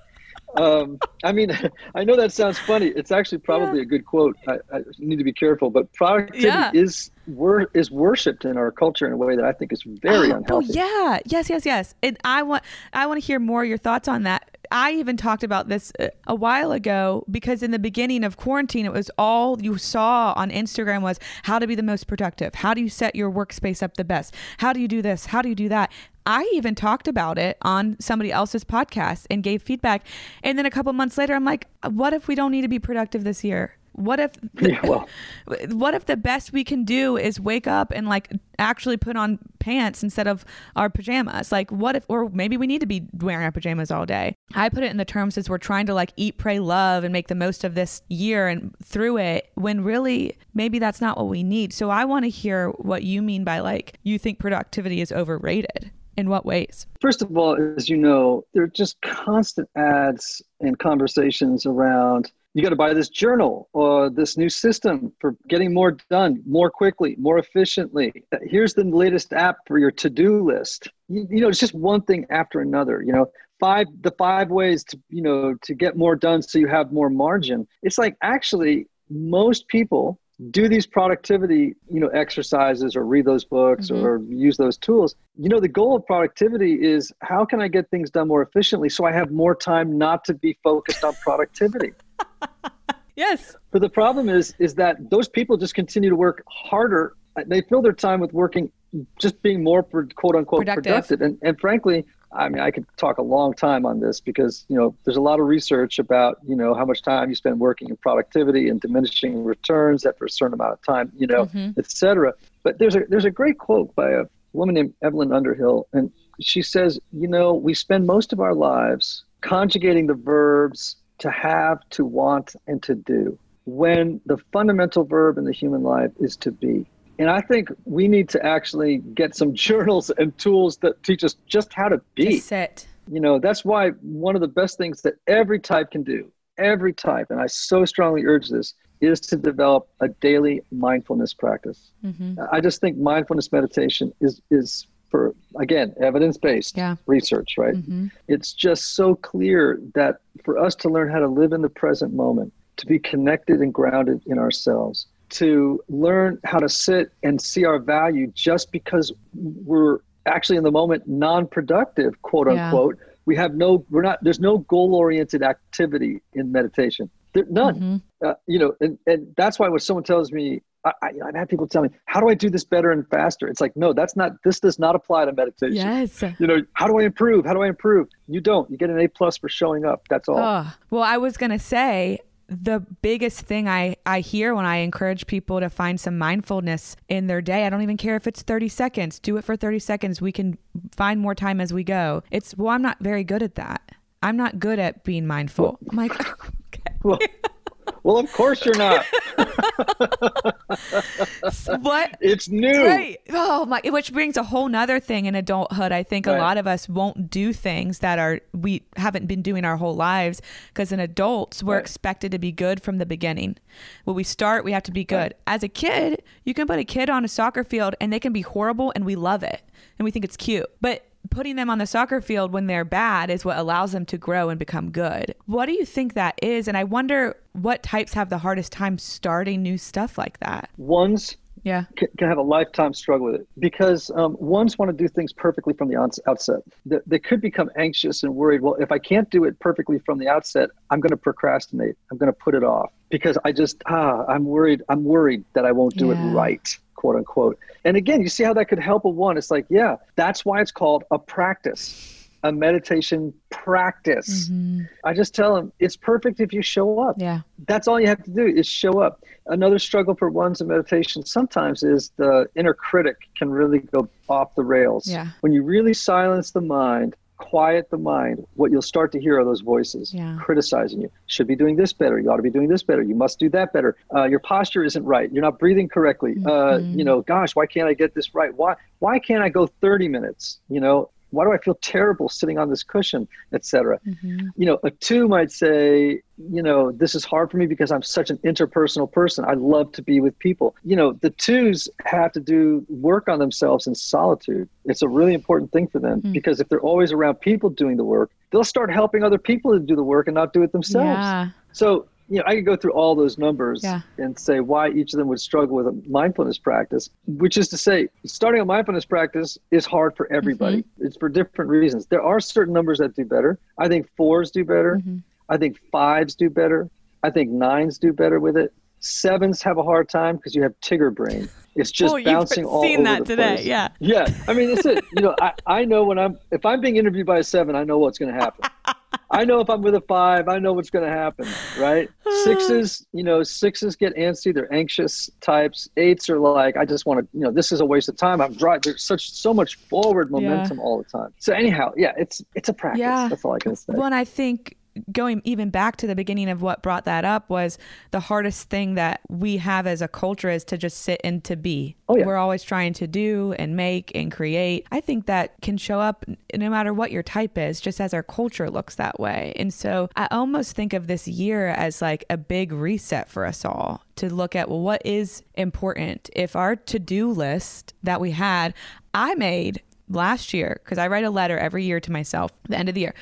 Um, I mean, I know that sounds funny. It's actually probably yeah. a good quote. I, I, need to be careful, but productivity yeah. is wor- is worshipped in our culture in a way that I think is very oh, unhealthy. Oh yeah, yes, yes, yes. And I want I want to hear more your thoughts on that. I even talked about this uh, a while ago because in the beginning of quarantine, it was all you saw on Instagram was how to be the most productive. How do you set your workspace up the best? How do you do this? How do you do that? I even talked about it on somebody else's podcast and gave feedback. And then a couple months later, I'm like, what if we don't need to be productive this year? What if the, yeah, well. what if the best we can do is wake up and like actually put on pants instead of our pajamas? Like what if or maybe we need to be wearing our pajamas all day. I put it in the terms as we're trying to like eat, pray, love and make the most of this year and through it when really maybe that's not what we need. So I want to hear what you mean by like you think productivity is overrated. In what ways? First of all, as you know, there are just constant ads and conversations around you got to buy this journal or this new system for getting more done more quickly, more efficiently. Here's the latest app for your to-do list. You, you know, it's just one thing after another. You know, five the five ways to you know to get more done so you have more margin. It's like actually most people do these productivity you know exercises or read those books mm-hmm. or use those tools you know the goal of productivity is how can i get things done more efficiently so i have more time not to be focused on productivity yes but the problem is is that those people just continue to work harder they fill their time with working just being more quote unquote productive, productive. And, and frankly I mean, I could talk a long time on this because you know there's a lot of research about you know how much time you spend working in productivity and diminishing returns after a certain amount of time, you know, mm-hmm. et cetera. But there's a there's a great quote by a woman named Evelyn Underhill, and she says, you know, we spend most of our lives conjugating the verbs to have, to want, and to do, when the fundamental verb in the human life is to be. And I think we need to actually get some journals and tools that teach us just how to be. Just sit. You know, that's why one of the best things that every type can do, every type, and I so strongly urge this, is to develop a daily mindfulness practice. Mm-hmm. I just think mindfulness meditation is is for again evidence-based yeah. research, right? Mm-hmm. It's just so clear that for us to learn how to live in the present moment, to be connected and grounded in ourselves, to learn how to sit and see our value just because we're actually in the moment non-productive quote unquote yeah. we have no we're not there's no goal-oriented activity in meditation there, none mm-hmm. uh, you know and, and that's why when someone tells me I, have had people tell me, "How do I do this better and faster?" It's like, no, that's not. This does not apply to meditation. Yes. You know, how do I improve? How do I improve? You don't. You get an A plus for showing up. That's all. Oh, well, I was gonna say, the biggest thing I, I hear when I encourage people to find some mindfulness in their day, I don't even care if it's 30 seconds, do it for 30 seconds. We can find more time as we go. It's, well, I'm not very good at that. I'm not good at being mindful. I'm like, okay. Well, well, of course you're not. what? It's new. Right. Oh my which brings a whole nother thing in adulthood. I think right. a lot of us won't do things that are we haven't been doing our whole lives because in adults we're right. expected to be good from the beginning. When we start, we have to be good. Right. As a kid, you can put a kid on a soccer field and they can be horrible and we love it and we think it's cute. But putting them on the soccer field when they're bad is what allows them to grow and become good. What do you think that is? And I wonder what types have the hardest time starting new stuff like that. Ones yeah can, have a lifetime struggle with it because um, ones want to do things perfectly from the outset they, they could become anxious and worried well if i can't do it perfectly from the outset i'm going to procrastinate i'm going to put it off because i just ah i'm worried i'm worried that i won't do yeah. it right quote unquote. And again, you see how that could help a one. It's like, yeah, that's why it's called a practice, a meditation practice. Mm-hmm. I just tell them it's perfect if you show up. Yeah. That's all you have to do is show up. Another struggle for ones in meditation sometimes is the inner critic can really go off the rails. Yeah. When you really silence the mind, quiet the mind, what you'll start to hear are those voices yeah. criticizing you. Should be doing this better. You ought to be doing this better. You must do that better. Uh, your posture isn't right. You're not breathing correctly. Mm-hmm. Uh, you know, gosh, why can't I get this right? Why why can't I go 30 minutes? You know, why do I feel terrible sitting on this cushion, etc. Mm-hmm. You know, a two might say, you know, this is hard for me because I'm such an interpersonal person. I love to be with people. You know, the twos have to do work on themselves in solitude. It's a really important thing for them mm. because if they're always around people doing the work, they'll start helping other people to do the work and not do it themselves. Yeah. So you know, I could go through all those numbers yeah. and say why each of them would struggle with a mindfulness practice, which is to say, starting a mindfulness practice is hard for everybody. Mm-hmm. It's for different reasons. There are certain numbers that do better. I think fours do better. Mm-hmm. I think fives do better. I think nines do better with it. Sevens have a hard time because you have Tigger brain. It's just oh, bouncing all seen over that the today. Place. Yeah. Yeah. I mean, it's it. You know, I, I know when I'm if I'm being interviewed by a seven, I know what's going to happen. I know if I'm with a five, I know what's going to happen, right? Sixes, you know, sixes get antsy. They're anxious types. Eights are like, I just want to, you know, this is a waste of time. I'm dry. There's such so much forward momentum yeah. all the time. So anyhow, yeah, it's it's a practice. Yeah. That's all I can say. Well, I think going even back to the beginning of what brought that up was the hardest thing that we have as a culture is to just sit and to be. Oh, yeah. We're always trying to do and make and create. I think that can show up no matter what your type is, just as our culture looks that way. And so I almost think of this year as like a big reset for us all to look at well, what is important. If our to do list that we had, I made last year, because I write a letter every year to myself, the end of the year.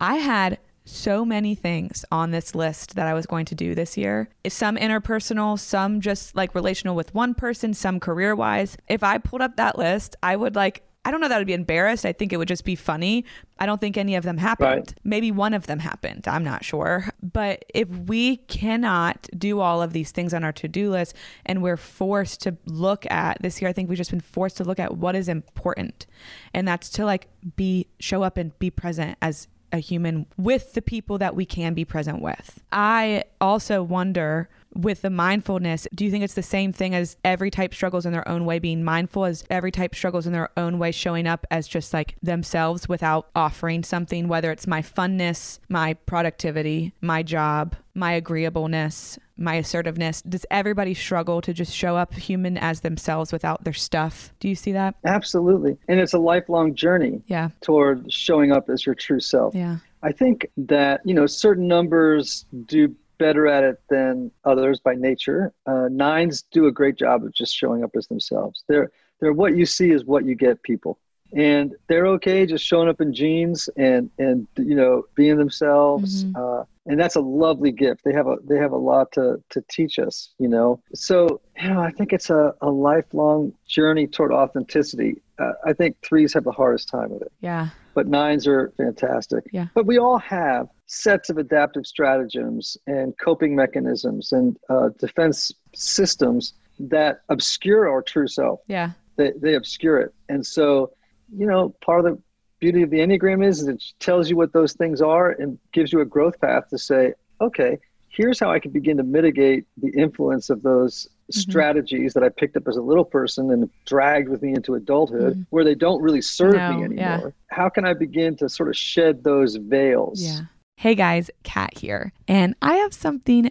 I had so many things on this list that I was going to do this year. Some interpersonal, some just like relational with one person, some career wise. If I pulled up that list, I would like, I don't know that I would be embarrassed. I think it would just be funny. I don't think any of them happened. Right. Maybe one of them happened. I'm not sure. But if we cannot do all of these things on our to do list and we're forced to look at this year, I think we've just been forced to look at what is important. And that's to like be, show up and be present as a human with the people that we can be present with. I also wonder with the mindfulness, do you think it's the same thing as every type struggles in their own way being mindful, as every type struggles in their own way showing up as just like themselves without offering something, whether it's my funness, my productivity, my job, my agreeableness, my assertiveness? Does everybody struggle to just show up human as themselves without their stuff? Do you see that? Absolutely. And it's a lifelong journey yeah. toward showing up as your true self. Yeah. I think that, you know, certain numbers do better at it than others by nature. Uh, nines do a great job of just showing up as themselves. They're, they're what you see is what you get people. And they're okay just showing up in jeans and, and you know, being themselves. Mm-hmm. Uh, and that's a lovely gift. They have a they have a lot to to teach us, you know. So you know, I think it's a, a lifelong journey toward authenticity. Uh, I think threes have the hardest time with it. Yeah. But nines are fantastic. Yeah. But we all have sets of adaptive stratagems and coping mechanisms and uh, defense systems that obscure our true self. Yeah. They, they obscure it. And so, you know, part of the beauty of the Enneagram is, is it tells you what those things are and gives you a growth path to say, okay, here's how I can begin to mitigate the influence of those mm-hmm. strategies that I picked up as a little person and dragged with me into adulthood mm-hmm. where they don't really serve no, me anymore. Yeah. How can I begin to sort of shed those veils? Yeah. Hey guys, Kat here. And I have something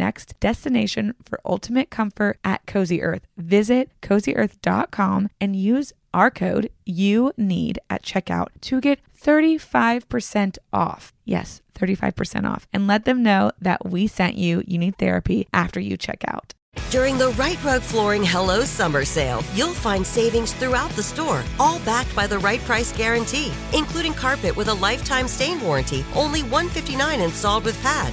next destination for ultimate comfort at Cozy Earth. Visit cozyearth.com and use our code you need at checkout to get 35% off. Yes, 35% off. And let them know that we sent you You Need Therapy after you check out. During the Rite Rug Flooring Hello Summer Sale, you'll find savings throughout the store, all backed by the right price guarantee, including carpet with a lifetime stain warranty, only 159 installed with pad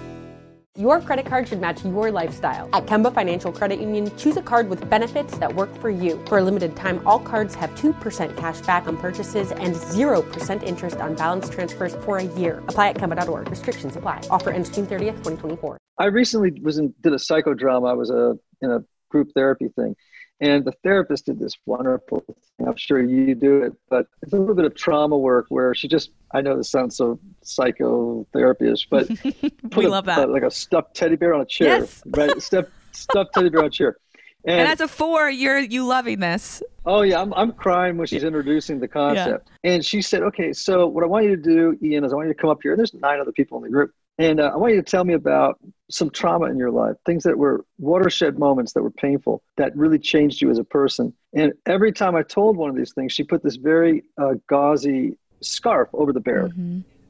Your credit card should match your lifestyle. At Kemba Financial Credit Union, choose a card with benefits that work for you. For a limited time, all cards have 2% cash back on purchases and 0% interest on balance transfers for a year. Apply at Kemba.org. Restrictions apply. Offer ends June 30th, 2024. I recently was in, did a psychodrama. I was a, in a group therapy thing. And the therapist did this wonderful thing. I'm sure you do it, but it's a little bit of trauma work where she just, I know this sounds so psychotherapy-ish, but put we a, love that. a- like a stuffed teddy bear on a chair, Yes. right? Stuffed, stuffed teddy bear on a chair. And as a four, you're you loving this. Oh yeah, I'm I'm crying when she's introducing the concept. And she said, "Okay, so what I want you to do, Ian, is I want you to come up here. There's nine other people in the group, and uh, I want you to tell me about some trauma in your life, things that were watershed moments that were painful, that really changed you as a person." And every time I told one of these things, she put this very uh, gauzy scarf over the bear.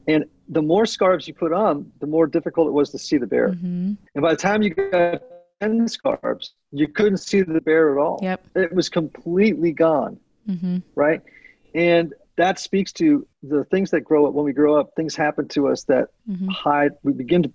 And the more scarves you put on, the more difficult it was to see the bear. Mm-hmm. And by the time you got 10 scarves, you couldn't see the bear at all. Yep. It was completely gone. Mm-hmm. Right. And that speaks to the things that grow up when we grow up, things happen to us that mm-hmm. hide, we begin to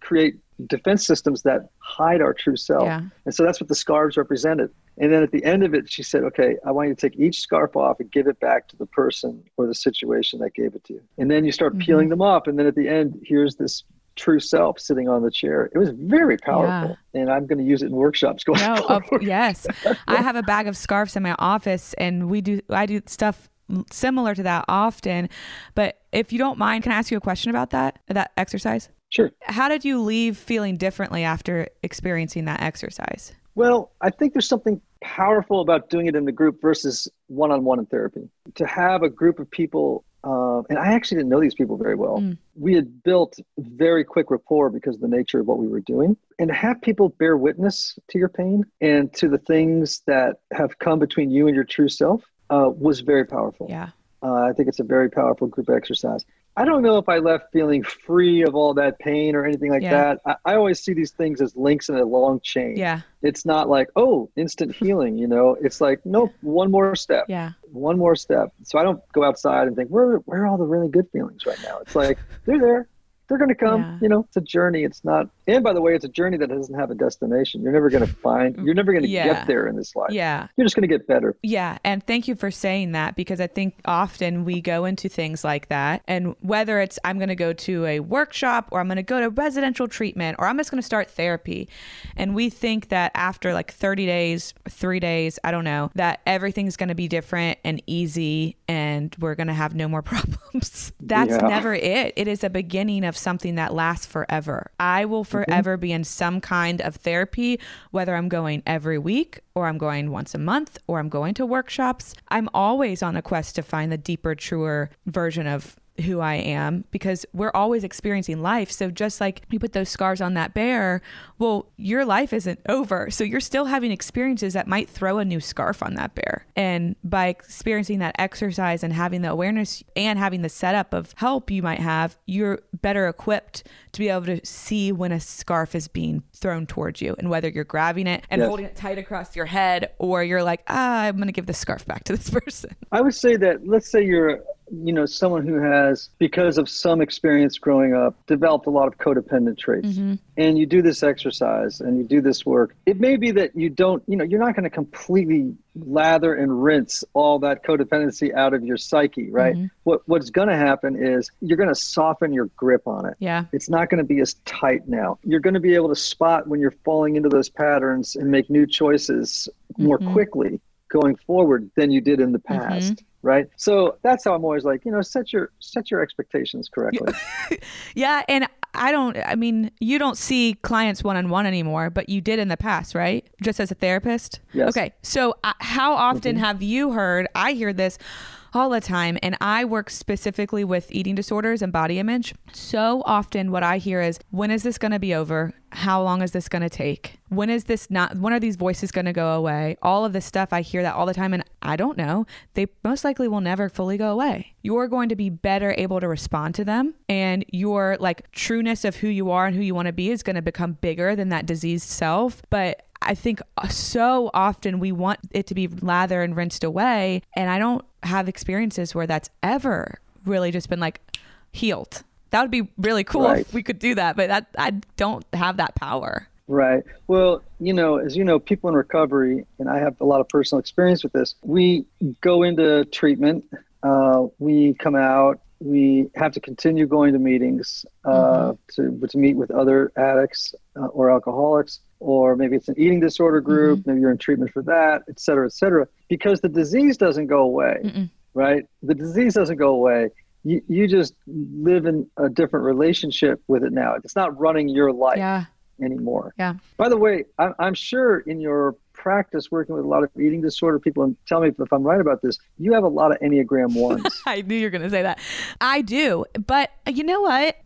create defense systems that hide our true self. Yeah. And so that's what the scarves represented. And then at the end of it, she said, okay, I want you to take each scarf off and give it back to the person or the situation that gave it to you. And then you start Mm-hmm. peeling them off. And then at the end, here's this true self sitting on the chair. It was very powerful. And I'm going to use it in workshops going No, of, forward. yes. I have a bag of scarves in my office, and we do. I do stuff similar to that often. But if you don't mind, can I ask you a question about that that exercise? Sure. How did you leave feeling differently after experiencing that exercise? Well, I think there's something powerful about doing it in the group versus one on one in therapy. To have a group of people, uh, and I actually didn't know these people very well. We had built very quick rapport because of the nature of what we were doing. And to have people bear witness to your pain and to the things that have come between you and your true self uh, was very powerful. Yeah. Uh, I think it's a very powerful group exercise. I don't know if I left feeling free of all that pain or anything like Yeah. that. I, I always see these things as links in a long chain. Yeah. It's not like, oh, instant healing, you know? It's like, nope, one more step. Yeah. One more step. So I don't go outside and think, where, where are all the really good feelings right now? It's like, they're there. They're going to come. Yeah. You know, it's a journey. It's not, and by the way, it's a journey that doesn't have a destination. You're never going to find, you're never going to Yeah. get there in this life. Yeah. You're just going to get better. Yeah, and thank you for saying that because I think often we go into things like that, and whether it's I'm going to go to a workshop or I'm going to go to residential treatment or I'm just going to start therapy, and we think that after like 30 days, three days, I don't know, that everything's going to be different and easy and we're going to have no more problems. That's Yeah. never it. It is a beginning of something that lasts forever. I will mm-hmm. forever be in some kind of therapy, whether I'm going every week or I'm going once a month or I'm going to workshops. I'm always on a quest to find the deeper, truer version of who I am because we're always experiencing life. So just like you put those scars on that bear, well, your life isn't over. So you're still having experiences that might throw a new scarf on that bear. And by experiencing that exercise and having the awareness and having the setup of help you might have, you're better equipped to be able to see when a scarf is being thrown towards you and whether you're grabbing it and Yes. holding it tight across your head or you're like, ah, I'm going to give the scarf back to this person. I would say that let's say you're you know someone who has because of some experience growing up developed a lot of codependent traits. Mm-hmm. And you do this exercise and you do this work. It may be that you don't you know you're not going to completely lather and rinse all that codependency out of your psyche right? Mm-hmm. What what's going to happen is you're going to soften your grip on it. Yeah. it's not going to be as tight now. You're going to be able to spot when you're falling into those patterns and make new choices more mm-hmm. quickly going forward than you did in the past. Right. So that's how I'm always like, you know, set your set your expectations correctly. Yeah, and I don't I mean, you don't see clients one-on-one anymore, but you did in the past, right? Just as a therapist? Yes. Okay. So, uh, how often have you heard I hear this, all the time. And I work specifically with eating disorders and body image. So often, what I hear is, when is this going to be over? How long is this going to take? When is this not, when are these voices going to go away? All of this stuff, I hear that all the time. And I don't know. They most likely will never fully go away. You're going to be better able to respond to them. And your like trueness of who you are and who you want to be is going to become bigger than that diseased self. But I think so often we want it to be lathered and rinsed away. And I don't have experiences where that's ever really just been like healed. That would be really cool Right. if we could do that, but that I don't have that power. Right. Well, you know, as you know, people in recovery, and I have a lot of personal experience with this, we go into treatment, uh, we come out, we have to continue going to meetings uh, to, to meet with other addicts uh, or alcoholics, or maybe it's an eating disorder group, mm-hmm. maybe you're in treatment for that, et cetera, et cetera, because the disease doesn't go away, right? The disease doesn't go away. You, you just live in a different relationship with it now. It's not running your life Yeah. anymore. Yeah. By the way, I'm, I'm sure in your practice working with a lot of eating disorder people, and tell me if I'm right about this, you have a lot of Enneagram ones. I knew you were going to say that. I do. But you know what?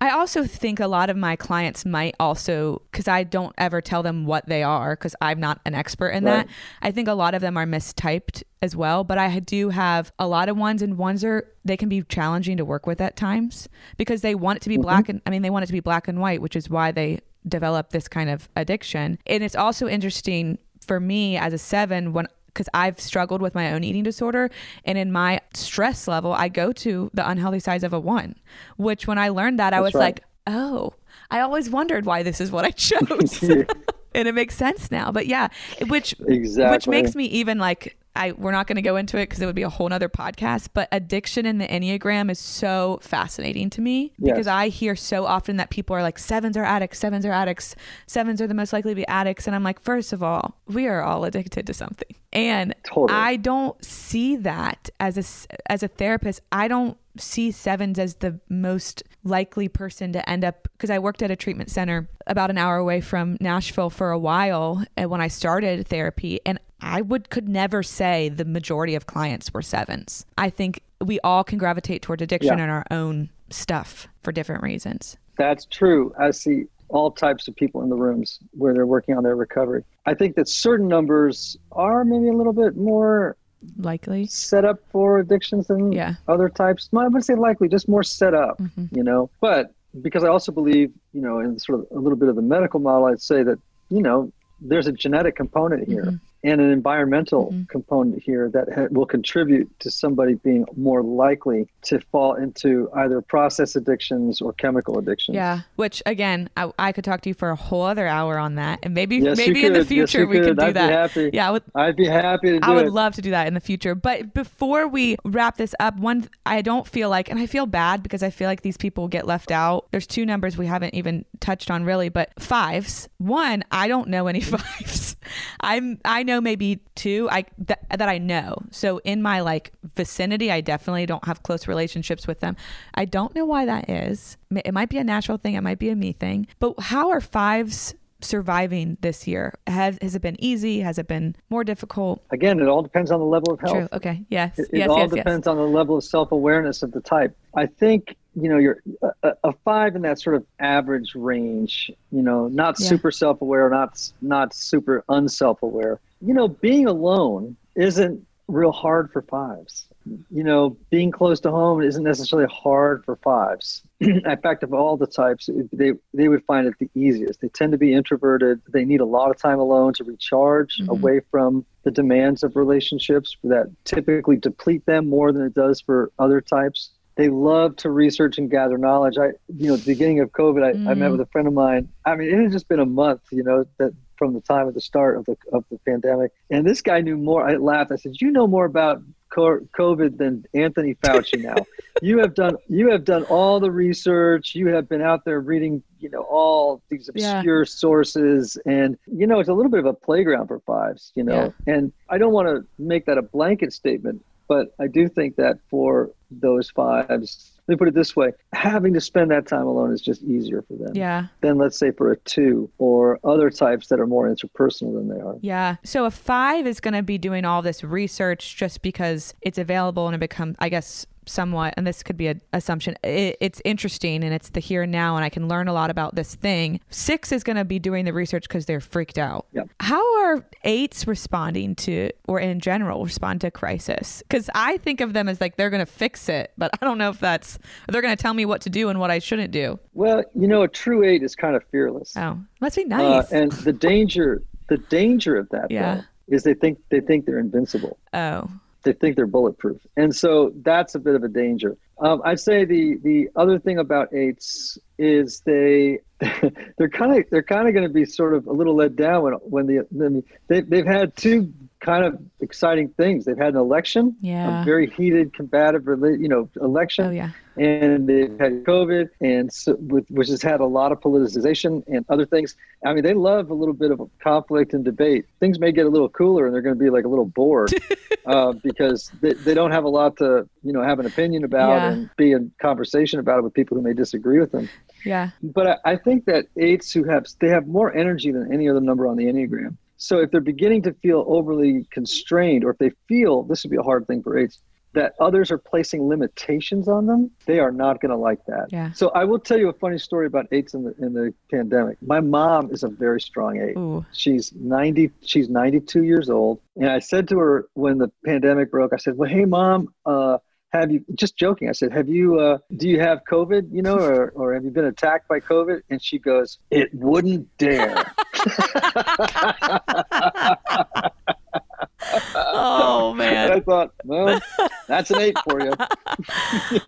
I also think a lot of my clients might also, because I don't ever tell them what they are, because I'm not an expert in that. I think a lot of them are mistyped as well. But I do have a lot of ones, and ones are, they can be challenging to work with at times because they want it to be mm-hmm. black and, I mean, they want it to be black and white, which is why they develop this kind of addiction. And it's also interesting for me as a seven when because I've struggled with my own eating disorder. And in my stress level, I go to the unhealthy size of a one, which when I learned that, I was right. like, oh, I always wondered why this is what I chose. and it makes sense now. But yeah, which which makes me even like I we're not going to go into it because it would be a whole nother podcast. But addiction in the enneagram is so fascinating to me because I hear so often that people are like sevens are addicts, sevens are addicts, sevens are the most likely to be addicts, and I'm like, first of all, we are all addicted to something, and Totally. I don't see that as a as a therapist. I don't see sevens as the most likely person to end up because I worked at a treatment center about an hour away from Nashville for a while and when I started therapy and I would could never say the majority of clients were sevens. I think we all can gravitate toward addiction Yeah. in our own stuff for different reasons. That's true. I see all types of people in the rooms where they're working on their recovery. I think that certain numbers are maybe a little bit more Likely. set up for addictions than Yeah. other types. I wouldn't say likely, just more set up, Mm-hmm. you know. But because I also believe, you know, in sort of a little bit of the medical model, I'd say that, you know, there's a genetic component here Mm-hmm. And an environmental mm-hmm. component here that ha- will contribute to somebody being more likely to fall into either process addictions or chemical addictions. Yeah, which again, I, I could talk to you for a whole other hour on that, and maybe Yes, maybe in the could. Yes, future we could could. do I'd be that. happy. Yeah, I would, I'd be happy to do I would it. love to do that in the future. But before we wrap this up, one I don't feel like, and I feel bad because I feel like these people get left out. There's two numbers we haven't even touched on really, but fives. One, I don't know any fives. I'm I know maybe two. I that, that I know. So in my like vicinity, I definitely don't have close relationships with them. I don't know why that is. It might be a natural thing. It might be a me thing. But how are fives? surviving this year has has it been easy has it been more difficult Again, it all depends on the level of health. True. Okay. Yes. It, it yes. all yes. depends on the level of self-awareness of the type. I think you know you're a, a- five in that sort of average range. You know, not Yeah. super self-aware, not not super unself-aware. You know, being alone isn't real hard for fives. You know, being close to home isn't necessarily hard for fives. in fact, of all the types, they they would find it the easiest. They tend to be introverted. They need a lot of time alone to recharge mm-hmm. away from the demands of relationships that typically deplete them more than it does for other types. They love to research and gather knowledge. I, you know, at the beginning of COVID, I, I met mm. with a friend of mine. I mean, it had just been a month, you know, that from the time of the start of the of the pandemic, and this guy knew more. I laughed. I said, "You know more about COVID than Anthony Fauci now. you have done you have done all the research. You have been out there reading, you know, all these Yeah. obscure sources, and you know, it's a little bit of a playground for fives, you know. And I don't want to make that a blanket statement, but I do think that for those fives, let me put it this way having to spend that time alone is just easier for them Yeah. than let's say for a two or other types that are more interpersonal than they are Yeah. So a five is going to be doing all this research just because it's available and it becomes, I guess, somewhat, and this could be an assumption, it, it's interesting and it's the here and now, and I can learn a lot about this thing. Six is going to be doing the research because they're freaked out. Yep. How are eights responding to, or in general, respond to crisis? Because I think of them as like they're going to fix it, but I don't know if that's, they're going to tell me what to do and what I shouldn't do. well you know a true eight is kind of fearless Oh, must be Uh, nice. and the danger the danger of that Yeah. though, is they think they think they're invincible oh, they think they're bulletproof. And so that's a bit of a danger. Um, i'd say the the other thing about eights is they they're kind of they're kind of going to be sort of a little let down when when the when they, they've had two kind of exciting things they've had an election Yeah. a very heated combative you know election oh yeah. and they've had COVID, and so, with, which has had a lot of politicization and other things. I mean, they love a little bit of conflict and debate. Things may get a little cooler, and they're going to be like a little bored uh, because they, they don't have a lot to, you know, have an opinion about Yeah. and be in conversation about it with people who may disagree with them. Yeah. But I, I think that eights who have they have more energy than any other number on the enneagram. So if they're beginning to feel overly constrained, or if they feel this would be a hard thing for eights that others are placing limitations on them, they are not going to like that. Yeah. So I will tell you a funny story about eights in the in the pandemic. My mom is a very strong eight. Ooh. She's 90 she's 92 years old and I said to her when the pandemic broke I said, "Well, hey mom, uh have you just joking? I said, "Have you uh do you have COVID, you know, or or have you been attacked by COVID?" And she goes, "It wouldn't dare." Oh And man. I thought, well, that's an eight for you.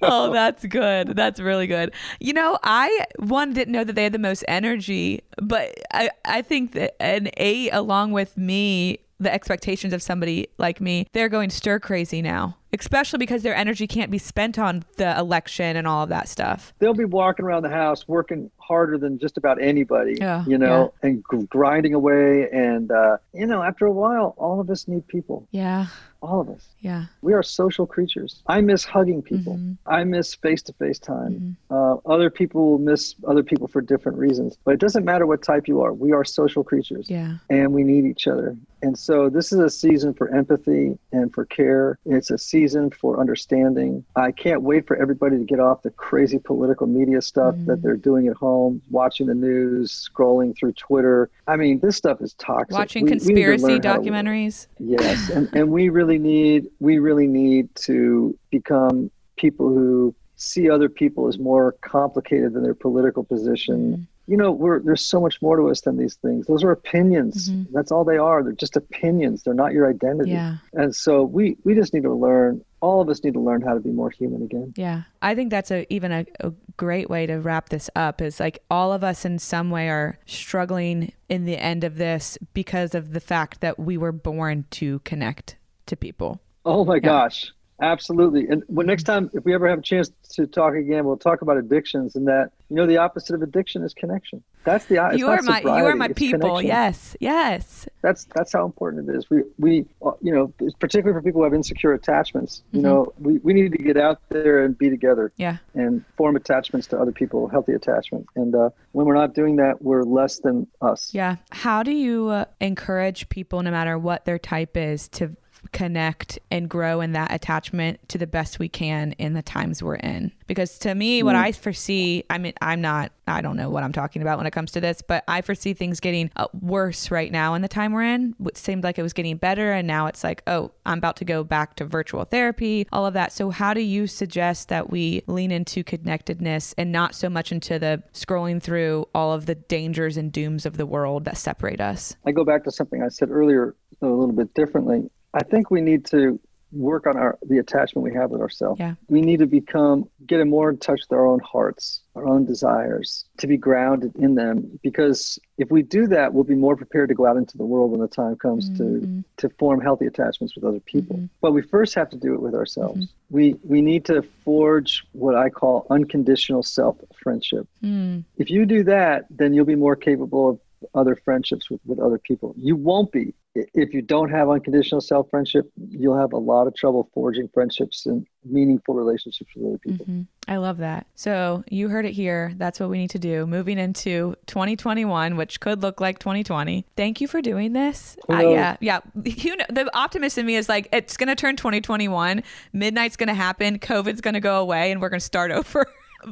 oh, that's good. That's really good. You know, I one didn't know that they had the most energy, but I I think that an eight along with me, the expectations of somebody like me, they're going stir crazy now. Especially because their energy can't be spent on the election and all of that stuff. They'll be walking around the house working harder than just about anybody, Yeah, you know, and gr- grinding away. And, uh, you know, after a while, all of us need people. Yeah. All of us. Yeah. We are social creatures. I miss hugging people. Mm-hmm. I miss face to face time. Uh, other people will miss other people for different reasons. But it doesn't matter what type you are. We are social creatures Yeah. and we need each other. And so this is a season for empathy and for care. It's a season for understanding. I can't wait for everybody to get off the crazy political media stuff that mm-hmm. they're doing at home, watching the news, scrolling through Twitter. I mean, this stuff is toxic. Watching We- we to conspiracy learn how to- documentaries. Yes, and, and we really need we really need to become people who see other people as more complicated than their political position. Mm-hmm. You know, we're there's so much more to us than these things. Those are opinions. Mm-hmm. That's all they are. They're just opinions. They're not your identity. Yeah. And so we we just need to learn. All of us need to learn how to be more human again. Yeah. I think that's a even a, a great way to wrap this up is like all of us in some way are struggling in the end of this because of the fact that we were born to connect to people. Oh my gosh. Absolutely. And when next time, if we ever have a chance to talk again, we'll talk about addictions and that, you know, the opposite of addiction is connection. That's the, you are my you are my people. connection. Yes. Yes. That's, that's how important it is. We, we, uh, you know, particularly for people who have insecure attachments, you Mm-hmm. know, we, we need to get out there and be together Yeah. and form attachments to other people, healthy attachment. And uh, when we're not doing that, we're less than us. Yeah. How do you uh, encourage people, no matter what their type is, to connect and grow in that attachment to the best we can in the times we're in? Because to me, what I foresee, I mean, I'm not, I don't know what I'm talking about when it comes to this, but I foresee things getting uh, worse right now in the time we're in. It seemed like it was getting better, and now it's like, oh, I'm about to go back to virtual therapy, all of that. So, how do you suggest that we lean into connectedness and not so much into the scrolling through all of the dangers and dooms of the world that separate us? I go back to something I said earlier a little bit differently. I think we need to work on our the attachment we have with ourselves. Yeah. We need to become get more in touch with our own hearts, our own desires, to be grounded in them. Because if we do that, we'll be more prepared to go out into the world when the time comes to mm-hmm. to form healthy attachments with other people. Mm-hmm. But we first have to do it with ourselves. Mm-hmm. We we need to forge what I call unconditional self friendship. Mm. If you do that, then you'll be more capable of other friendships with, with other people. You won't be if you don't have unconditional self friendship, you'll have a lot of trouble forging friendships and meaningful relationships with other people. Mm-hmm. I love that. So you heard it here. That's what we need to do moving into 2021, which could look like 2020. Thank you for doing this. Uh, yeah, yeah. You know, the optimist in me is like, it's going to turn 2021. Midnight's going to happen. COVID's going to go away, and we're going to start over.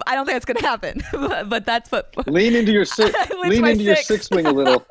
I don't think it's going to happen, but, but, that's what. Lean into your six. lean into six. your six wing a little.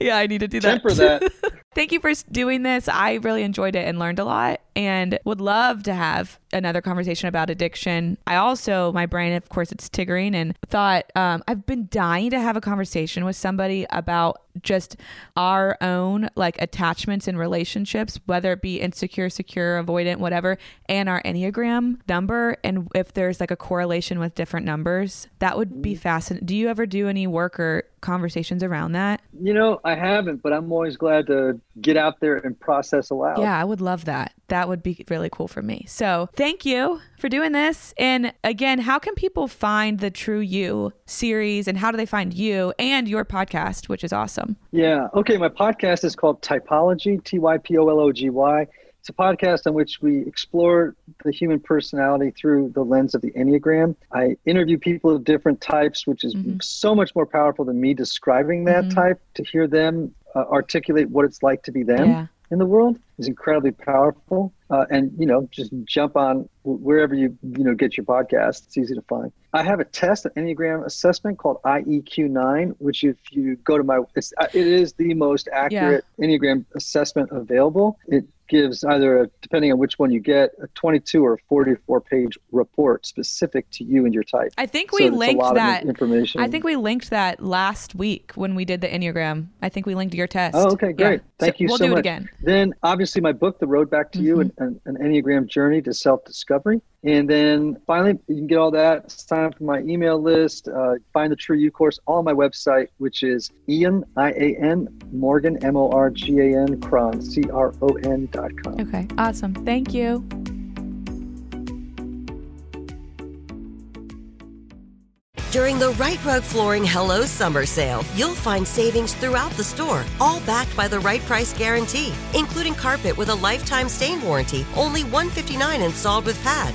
yeah, I need to do that. Temper that. Thank you for doing this. I really enjoyed it and learned a lot and would love to have another conversation about addiction. I also, my brain, of course, it's tiggering and thought um, I've been dying to have a conversation with somebody about just our own like attachments and relationships, whether it be insecure, secure, avoidant, whatever, and our Enneagram number. And if there's like a correlation with different numbers, that would be fascinating. Do you ever do any work or conversations around that? You know, I haven't, but I'm always glad to get out there and process aloud. Yeah, I would love that. That would be really cool for me. So thank you for doing this. And again, how can people find the True You series and how do they find you and your podcast, which is awesome? Yeah. Okay. My podcast is called Typology, T Y P O L O G Y. It's a podcast in which we explore the human personality through the lens of the Enneagram. I interview people of different types, which is mm-hmm. so much more powerful than me describing that mm-hmm. type to hear them uh, articulate what it's like to be them. Yeah in the world is incredibly powerful. Uh, and you know, just jump on wherever you you know get your podcast. It's easy to find. I have a test, an Enneagram assessment called IEQ9, which if you go to my, it's, uh, it is the most accurate yeah. Enneagram assessment available. It gives either, a, depending on which one you get, a 22 or 44 page report specific to you and your type. I think we so linked that information. I think we linked that last week when we did the Enneagram. I think we linked your test. Oh, okay, great. Yeah. Thank so you we'll so do much. It again. Then obviously my book, The Road Back to mm-hmm. You, an, an Enneagram Journey to Self Discovery. And then finally, you can get all that. Sign up for my email list. Uh, find the True You course on my website, which is Ian I A N Morgan M O R G A N Cron C R O N dot com. Okay, awesome. Thank you. During the Rite Rug Flooring Hello Summer Sale, you'll find savings throughout the store, all backed by the right price guarantee, including carpet with a lifetime stain warranty, only $159 installed with pad.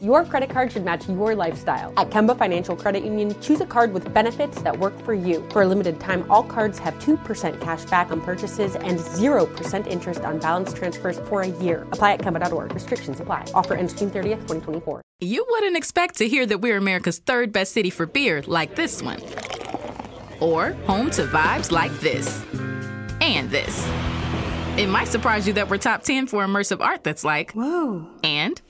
Your credit card should match your lifestyle. At Kemba Financial Credit Union, choose a card with benefits that work for you. For a limited time, all cards have 2% cash back on purchases and 0% interest on balance transfers for a year. Apply at Kemba.org. Restrictions apply. Offer ends June 30th, 2024. You wouldn't expect to hear that we're America's third best city for beer like this one. Or home to vibes like this. And this. It might surprise you that we're top 10 for immersive art that's like, whoa. And